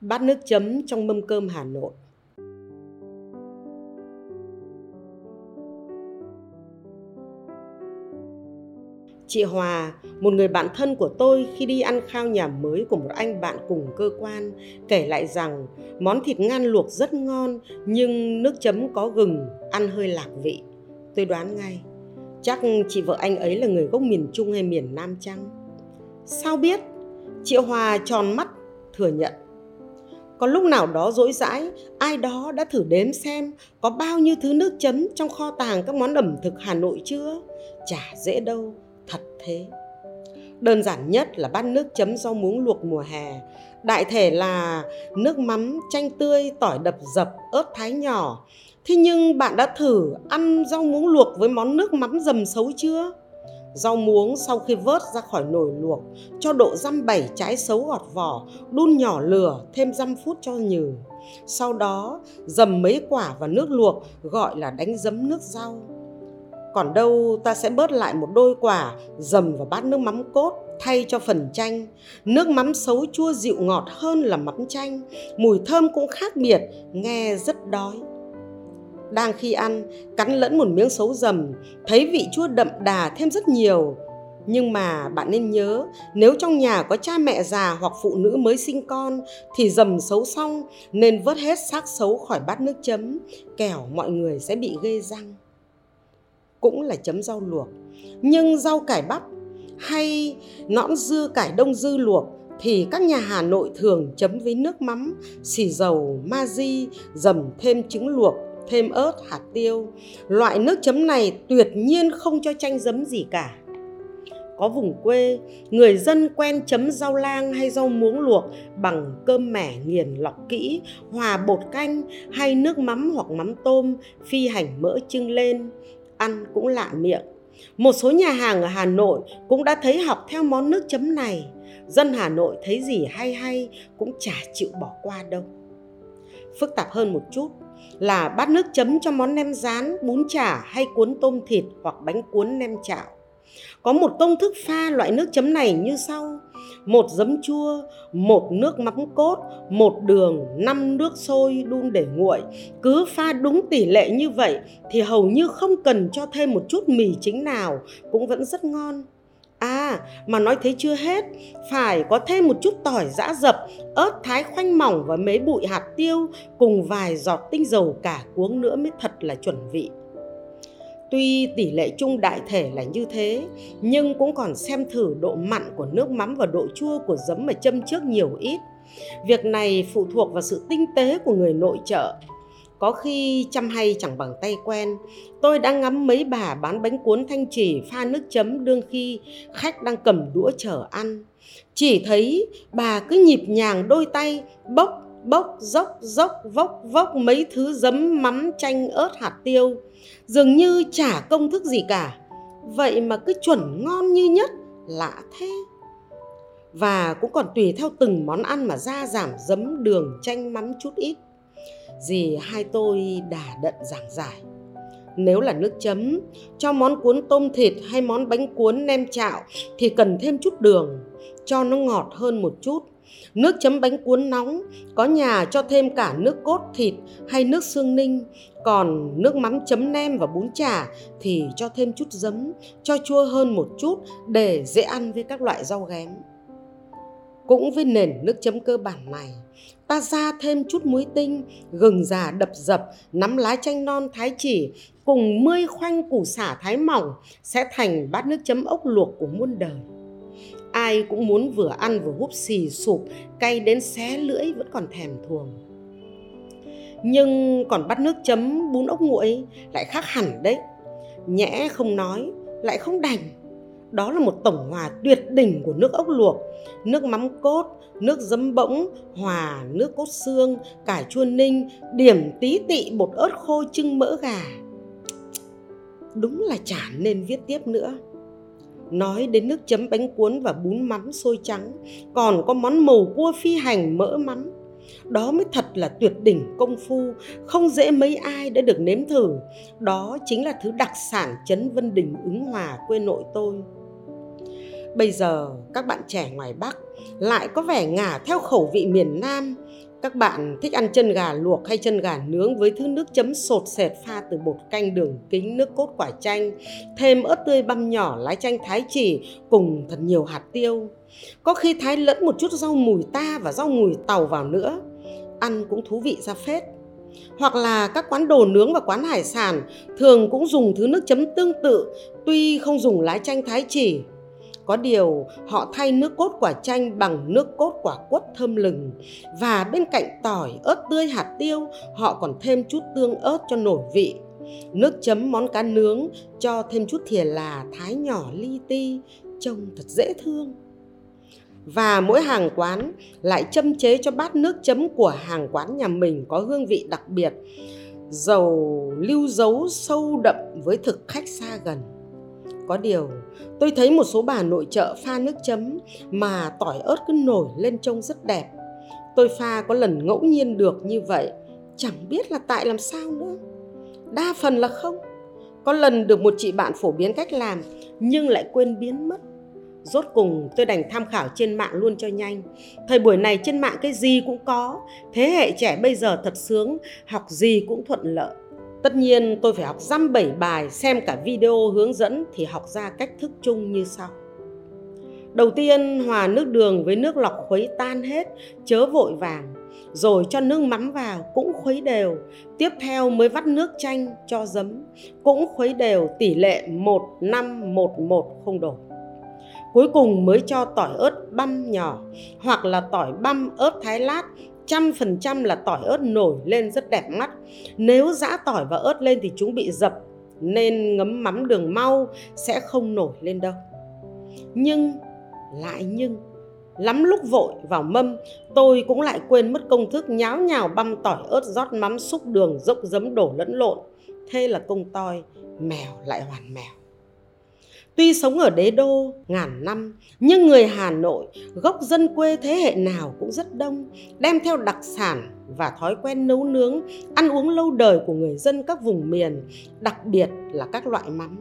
bát nước chấm trong mâm cơm Hà Nội. Chị Hòa, một người bạn thân của tôi khi đi ăn khao nhà mới của một anh bạn cùng cơ quan, kể lại rằng món thịt ngan luộc rất ngon nhưng nước chấm có gừng, ăn hơi lạc vị. Tôi đoán ngay, chắc chị vợ anh ấy là người gốc miền Trung hay miền Nam chăng? Sao biết? Chị Hòa tròn mắt thừa nhận. Có lúc nào đó dỗi dãi, ai đó đã thử đếm xem có bao nhiêu thứ nước chấm trong kho tàng các món ẩm thực Hà Nội chưa? Chả dễ đâu, thật thế. Đơn giản nhất là bát nước chấm rau muống luộc mùa hè. Đại thể là nước mắm, chanh tươi, tỏi đập dập, ớt thái nhỏ. Thế nhưng bạn đã thử ăn rau muống luộc với món nước mắm dầm xấu chưa? Rau muống sau khi vớt ra khỏi nồi luộc, cho độ răm bảy trái xấu gọt vỏ, đun nhỏ lửa, thêm dăm phút cho nhừ. Sau đó, dầm mấy quả vào nước luộc, gọi là đánh giấm nước rau. Còn đâu ta sẽ bớt lại một đôi quả, dầm vào bát nước mắm cốt, thay cho phần chanh. Nước mắm xấu chua dịu ngọt hơn là mắm chanh, mùi thơm cũng khác biệt, nghe rất đói đang khi ăn cắn lẫn một miếng xấu dầm thấy vị chua đậm đà thêm rất nhiều. Nhưng mà bạn nên nhớ nếu trong nhà có cha mẹ già hoặc phụ nữ mới sinh con thì dầm xấu xong nên vớt hết xác xấu khỏi bát nước chấm kẻo mọi người sẽ bị ghê răng. Cũng là chấm rau luộc. Nhưng rau cải bắp hay nõn dưa cải đông dư luộc thì các nhà Hà Nội thường chấm với nước mắm, xì dầu, ma di, dầm thêm trứng luộc thêm ớt, hạt tiêu. Loại nước chấm này tuyệt nhiên không cho chanh giấm gì cả. Có vùng quê, người dân quen chấm rau lang hay rau muống luộc bằng cơm mẻ nghiền lọc kỹ, hòa bột canh hay nước mắm hoặc mắm tôm, phi hành mỡ trưng lên. Ăn cũng lạ miệng. Một số nhà hàng ở Hà Nội cũng đã thấy học theo món nước chấm này. Dân Hà Nội thấy gì hay hay cũng chả chịu bỏ qua đâu. Phức tạp hơn một chút, là bát nước chấm cho món nem rán, bún chả hay cuốn tôm thịt hoặc bánh cuốn nem chảo. Có một công thức pha loại nước chấm này như sau. Một giấm chua, một nước mắm cốt, một đường, năm nước sôi đun để nguội. Cứ pha đúng tỷ lệ như vậy thì hầu như không cần cho thêm một chút mì chính nào cũng vẫn rất ngon. À, mà nói thế chưa hết, phải có thêm một chút tỏi giã dập, ớt thái khoanh mỏng và mấy bụi hạt tiêu cùng vài giọt tinh dầu cả cuống nữa mới thật là chuẩn vị. Tuy tỷ lệ chung đại thể là như thế, nhưng cũng còn xem thử độ mặn của nước mắm và độ chua của giấm mà châm trước nhiều ít. Việc này phụ thuộc vào sự tinh tế của người nội trợ có khi chăm hay chẳng bằng tay quen, tôi đã ngắm mấy bà bán bánh cuốn thanh chỉ pha nước chấm đương khi khách đang cầm đũa chờ ăn. Chỉ thấy bà cứ nhịp nhàng đôi tay, bốc, bốc, dốc, dốc, vốc, vốc mấy thứ giấm mắm chanh ớt hạt tiêu. Dường như chả công thức gì cả. Vậy mà cứ chuẩn ngon như nhất, lạ thế. Và cũng còn tùy theo từng món ăn mà ra giảm giấm đường chanh mắm chút ít dì hai tôi đà đận giảng giải. Nếu là nước chấm, cho món cuốn tôm thịt hay món bánh cuốn nem chạo thì cần thêm chút đường, cho nó ngọt hơn một chút. Nước chấm bánh cuốn nóng, có nhà cho thêm cả nước cốt thịt hay nước xương ninh, còn nước mắm chấm nem và bún chả thì cho thêm chút giấm, cho chua hơn một chút để dễ ăn với các loại rau ghém. Cũng với nền nước chấm cơ bản này ta ra thêm chút muối tinh, gừng già đập dập, nắm lá chanh non thái chỉ cùng mươi khoanh củ xả thái mỏng sẽ thành bát nước chấm ốc luộc của muôn đời. Ai cũng muốn vừa ăn vừa húp xì sụp, cay đến xé lưỡi vẫn còn thèm thuồng. Nhưng còn bát nước chấm bún ốc nguội lại khác hẳn đấy. Nhẽ không nói, lại không đành đó là một tổng hòa tuyệt đỉnh của nước ốc luộc, nước mắm cốt, nước giấm bỗng, hòa nước cốt xương, cải chua ninh, điểm tí tị bột ớt khô trưng mỡ gà. Đúng là chả nên viết tiếp nữa. Nói đến nước chấm bánh cuốn và bún mắm sôi trắng, còn có món màu cua phi hành mỡ mắm đó mới thật là tuyệt đỉnh công phu không dễ mấy ai đã được nếm thử đó chính là thứ đặc sản chấn vân đình ứng hòa quê nội tôi bây giờ các bạn trẻ ngoài bắc lại có vẻ ngả theo khẩu vị miền nam Các bạn thích ăn chân gà luộc hay chân gà nướng với thứ nước chấm sột sệt pha từ bột canh đường kính nước cốt quả chanh, thêm ớt tươi băm nhỏ, lá chanh thái chỉ cùng thật nhiều hạt tiêu. Có khi thái lẫn một chút rau mùi ta và rau mùi tàu vào nữa. Ăn cũng thú vị ra phết. Hoặc là các quán đồ nướng và quán hải sản thường cũng dùng thứ nước chấm tương tự, tuy không dùng lá chanh thái chỉ có điều họ thay nước cốt quả chanh bằng nước cốt quả quất thơm lừng và bên cạnh tỏi, ớt tươi, hạt tiêu họ còn thêm chút tương ớt cho nổi vị. Nước chấm món cá nướng cho thêm chút thìa là thái nhỏ li ti, trông thật dễ thương. Và mỗi hàng quán lại châm chế cho bát nước chấm của hàng quán nhà mình có hương vị đặc biệt, dầu lưu dấu sâu đậm với thực khách xa gần. Có điều, tôi thấy một số bà nội trợ pha nước chấm mà tỏi ớt cứ nổi lên trông rất đẹp. Tôi pha có lần ngẫu nhiên được như vậy, chẳng biết là tại làm sao nữa. Đa phần là không. Có lần được một chị bạn phổ biến cách làm nhưng lại quên biến mất. Rốt cùng tôi đành tham khảo trên mạng luôn cho nhanh. Thời buổi này trên mạng cái gì cũng có. Thế hệ trẻ bây giờ thật sướng, học gì cũng thuận lợi. Tất nhiên tôi phải học dăm bảy bài xem cả video hướng dẫn thì học ra cách thức chung như sau. Đầu tiên hòa nước đường với nước lọc khuấy tan hết, chớ vội vàng. Rồi cho nước mắm vào cũng khuấy đều. Tiếp theo mới vắt nước chanh cho giấm. Cũng khuấy đều tỷ lệ 1 5 1 1 không đổi. Cuối cùng mới cho tỏi ớt băm nhỏ hoặc là tỏi băm ớt thái lát trăm phần trăm là tỏi ớt nổi lên rất đẹp mắt. Nếu giã tỏi và ớt lên thì chúng bị dập nên ngấm mắm đường mau sẽ không nổi lên đâu. Nhưng, lại nhưng, lắm lúc vội vào mâm, tôi cũng lại quên mất công thức nháo nhào băm tỏi ớt rót mắm xúc đường dốc giấm đổ lẫn lộn. Thế là công toi mèo lại hoàn mèo. Tuy sống ở đế đô ngàn năm, nhưng người Hà Nội, gốc dân quê thế hệ nào cũng rất đông, đem theo đặc sản và thói quen nấu nướng, ăn uống lâu đời của người dân các vùng miền, đặc biệt là các loại mắm.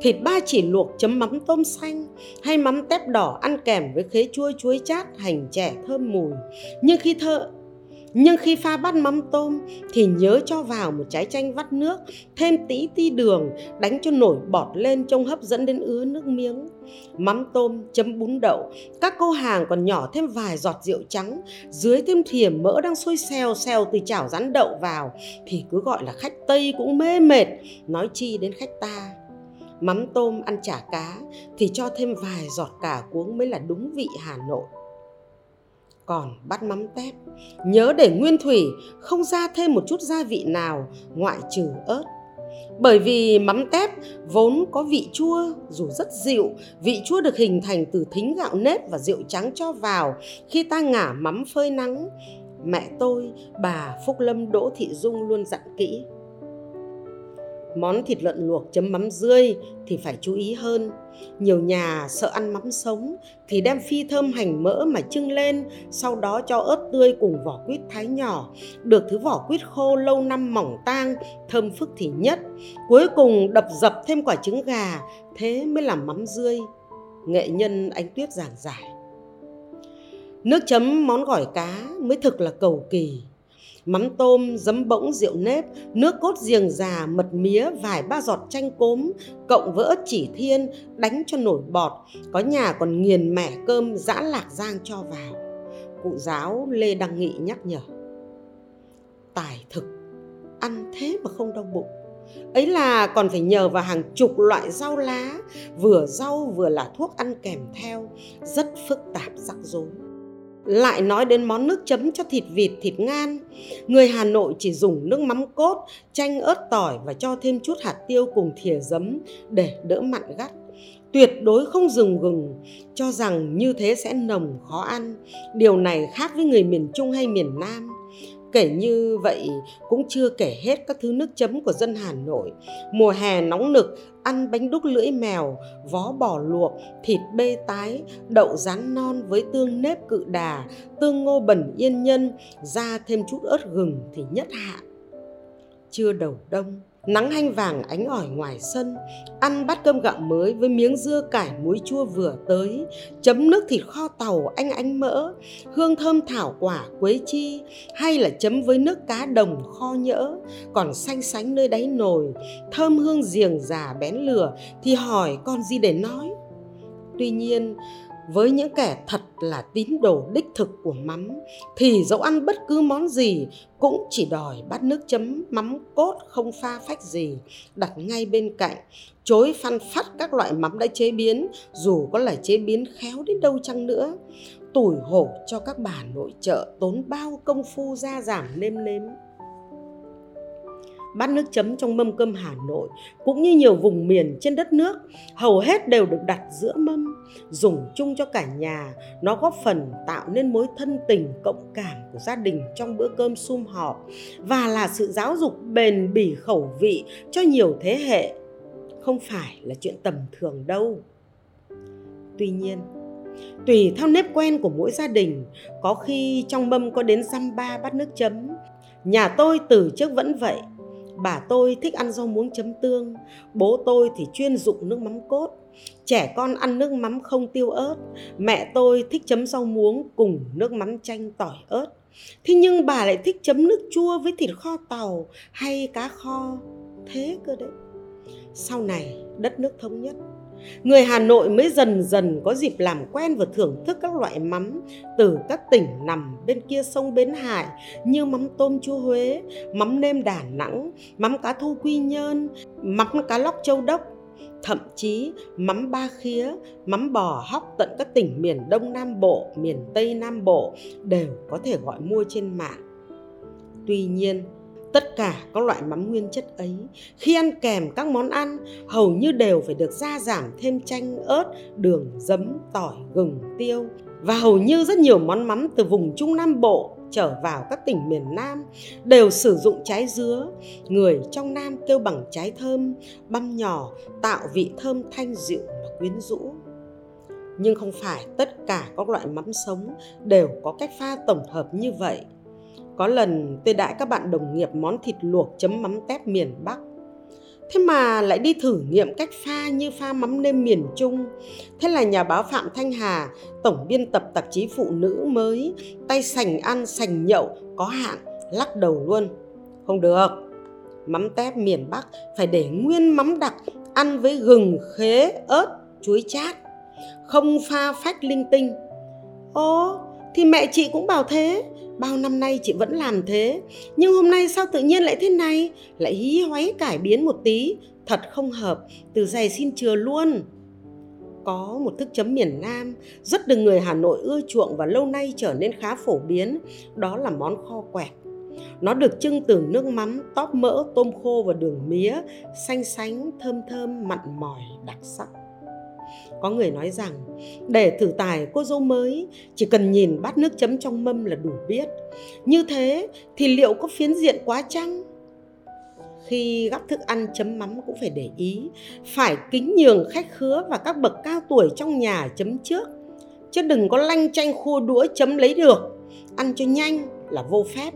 Thịt ba chỉ luộc chấm mắm tôm xanh hay mắm tép đỏ ăn kèm với khế chua chuối chát, hành trẻ thơm mùi. Nhưng khi thợ nhưng khi pha bát mắm tôm thì nhớ cho vào một trái chanh vắt nước, thêm tí ti đường, đánh cho nổi bọt lên trông hấp dẫn đến ứa nước miếng. Mắm tôm chấm bún đậu, các cô hàng còn nhỏ thêm vài giọt rượu trắng, dưới thêm thìa mỡ đang sôi xèo xèo từ chảo rán đậu vào thì cứ gọi là khách Tây cũng mê mệt, nói chi đến khách ta mắm tôm ăn chả cá thì cho thêm vài giọt cà cuống mới là đúng vị Hà Nội còn bát mắm tép. Nhớ để nguyên thủy, không ra thêm một chút gia vị nào, ngoại trừ ớt. Bởi vì mắm tép vốn có vị chua, dù rất dịu, vị chua được hình thành từ thính gạo nếp và rượu trắng cho vào khi ta ngả mắm phơi nắng. Mẹ tôi, bà phúc lâm đỗ thị dung luôn dặn kỹ món thịt lợn luộc chấm mắm rươi thì phải chú ý hơn. Nhiều nhà sợ ăn mắm sống thì đem phi thơm hành mỡ mà trưng lên, sau đó cho ớt tươi cùng vỏ quýt thái nhỏ, được thứ vỏ quýt khô lâu năm mỏng tang, thơm phức thì nhất. Cuối cùng đập dập thêm quả trứng gà, thế mới làm mắm rươi. Nghệ nhân anh Tuyết giảng giải. Nước chấm món gỏi cá mới thực là cầu kỳ mắm tôm, giấm bỗng, rượu nếp, nước cốt giềng già, mật mía, vài ba giọt chanh cốm, cộng với ớt chỉ thiên, đánh cho nổi bọt. Có nhà còn nghiền mẻ cơm, giã lạc giang cho vào. Cụ giáo Lê Đăng Nghị nhắc nhở. Tài thực, ăn thế mà không đau bụng. Ấy là còn phải nhờ vào hàng chục loại rau lá, vừa rau vừa là thuốc ăn kèm theo, rất phức tạp rắc rối lại nói đến món nước chấm cho thịt vịt, thịt ngan. Người Hà Nội chỉ dùng nước mắm cốt, chanh ớt tỏi và cho thêm chút hạt tiêu cùng thìa giấm để đỡ mặn gắt. Tuyệt đối không dùng gừng, cho rằng như thế sẽ nồng khó ăn. Điều này khác với người miền Trung hay miền Nam. Kể như vậy cũng chưa kể hết các thứ nước chấm của dân Hà Nội. Mùa hè nóng nực, ăn bánh đúc lưỡi mèo, vó bò luộc, thịt bê tái, đậu rán non với tương nếp cự đà, tương ngô bẩn yên nhân, ra thêm chút ớt gừng thì nhất hạ. Chưa đầu đông, Nắng hanh vàng ánh ỏi ngoài sân, ăn bát cơm gạo mới với miếng dưa cải muối chua vừa tới, chấm nước thịt kho tàu anh ánh mỡ, hương thơm thảo quả quế chi, hay là chấm với nước cá đồng kho nhỡ, còn xanh sánh nơi đáy nồi, thơm hương giềng già bén lửa thì hỏi con gì để nói. Tuy nhiên, với những kẻ thật là tín đồ đích thực của mắm, thì dẫu ăn bất cứ món gì cũng chỉ đòi bát nước chấm mắm cốt không pha phách gì. Đặt ngay bên cạnh, chối phăn phát các loại mắm đã chế biến, dù có là chế biến khéo đến đâu chăng nữa. Tủi hổ cho các bà nội trợ tốn bao công phu ra giảm nêm nếm bát nước chấm trong mâm cơm Hà Nội, cũng như nhiều vùng miền trên đất nước, hầu hết đều được đặt giữa mâm, dùng chung cho cả nhà. Nó góp phần tạo nên mối thân tình, cộng cảm của gia đình trong bữa cơm sum họp và là sự giáo dục bền bỉ khẩu vị cho nhiều thế hệ. Không phải là chuyện tầm thường đâu. Tuy nhiên, tùy theo nếp quen của mỗi gia đình, có khi trong mâm có đến dăm ba bát nước chấm. Nhà tôi từ trước vẫn vậy bà tôi thích ăn rau muống chấm tương, bố tôi thì chuyên dụng nước mắm cốt. Trẻ con ăn nước mắm không tiêu ớt, mẹ tôi thích chấm rau muống cùng nước mắm chanh tỏi ớt. Thế nhưng bà lại thích chấm nước chua với thịt kho tàu hay cá kho, thế cơ đấy. Sau này đất nước thống nhất người Hà Nội mới dần dần có dịp làm quen và thưởng thức các loại mắm từ các tỉnh nằm bên kia sông Bến Hải như mắm tôm chua Huế, mắm nêm Đà Nẵng, mắm cá thu Quy Nhơn, mắm cá lóc Châu Đốc, thậm chí mắm ba khía, mắm bò hóc tận các tỉnh miền Đông Nam Bộ, miền Tây Nam Bộ đều có thể gọi mua trên mạng. Tuy nhiên, tất cả các loại mắm nguyên chất ấy, khi ăn kèm các món ăn, hầu như đều phải được gia giảm thêm chanh, ớt, đường, giấm, tỏi, gừng, tiêu. Và hầu như rất nhiều món mắm từ vùng trung nam bộ trở vào các tỉnh miền nam đều sử dụng trái dứa. Người trong nam kêu bằng trái thơm, băm nhỏ, tạo vị thơm thanh dịu và quyến rũ. Nhưng không phải tất cả các loại mắm sống đều có cách pha tổng hợp như vậy có lần tôi đãi các bạn đồng nghiệp món thịt luộc chấm mắm tép miền Bắc. Thế mà lại đi thử nghiệm cách pha như pha mắm nêm miền Trung. Thế là nhà báo Phạm Thanh Hà, tổng biên tập tạp chí phụ nữ mới, tay sành ăn sành nhậu có hạn, lắc đầu luôn. Không được, mắm tép miền Bắc phải để nguyên mắm đặc ăn với gừng, khế, ớt, chuối chát. Không pha phách linh tinh. Ồ, thì mẹ chị cũng bảo thế bao năm nay chị vẫn làm thế nhưng hôm nay sao tự nhiên lại thế này lại hí hoáy cải biến một tí thật không hợp từ giày xin chừa luôn có một thức chấm miền Nam rất được người Hà Nội ưa chuộng và lâu nay trở nên khá phổ biến, đó là món kho quẹt. Nó được trưng từ nước mắm, tóp mỡ, tôm khô và đường mía, xanh sánh, thơm thơm, mặn mòi, đặc sắc. Có người nói rằng để thử tài cô dâu mới chỉ cần nhìn bát nước chấm trong mâm là đủ biết. Như thế thì liệu có phiến diện quá chăng? Khi gắp thức ăn chấm mắm cũng phải để ý, phải kính nhường khách khứa và các bậc cao tuổi trong nhà chấm trước. Chứ đừng có lanh chanh khua đũa chấm lấy được, ăn cho nhanh là vô phép.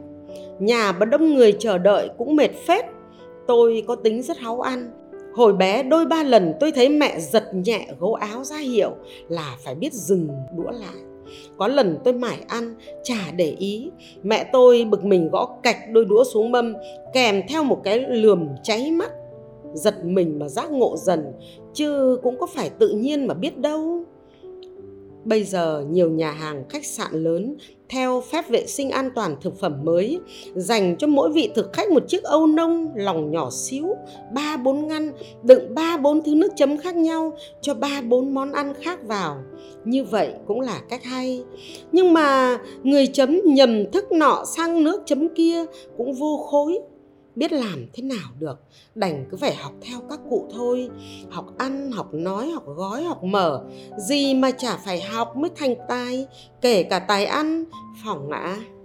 Nhà mà đông người chờ đợi cũng mệt phết. Tôi có tính rất háu ăn, Hồi bé đôi ba lần tôi thấy mẹ giật nhẹ gấu áo ra hiệu là phải biết dừng đũa lại. Có lần tôi mải ăn, chả để ý. Mẹ tôi bực mình gõ cạch đôi đũa xuống mâm, kèm theo một cái lườm cháy mắt. Giật mình mà giác ngộ dần, chứ cũng có phải tự nhiên mà biết đâu. Bây giờ nhiều nhà hàng, khách sạn lớn theo phép vệ sinh an toàn thực phẩm mới, dành cho mỗi vị thực khách một chiếc âu nông, lòng nhỏ xíu, ba bốn ngăn, đựng ba bốn thứ nước chấm khác nhau cho ba bốn món ăn khác vào. Như vậy cũng là cách hay. Nhưng mà người chấm nhầm thức nọ sang nước chấm kia cũng vô khối biết làm thế nào được. Đành cứ phải học theo các cụ thôi. Học ăn, học nói, học gói, học mở. Gì mà chả phải học mới thành tài, kể cả tài ăn. Phỏng ạ. à.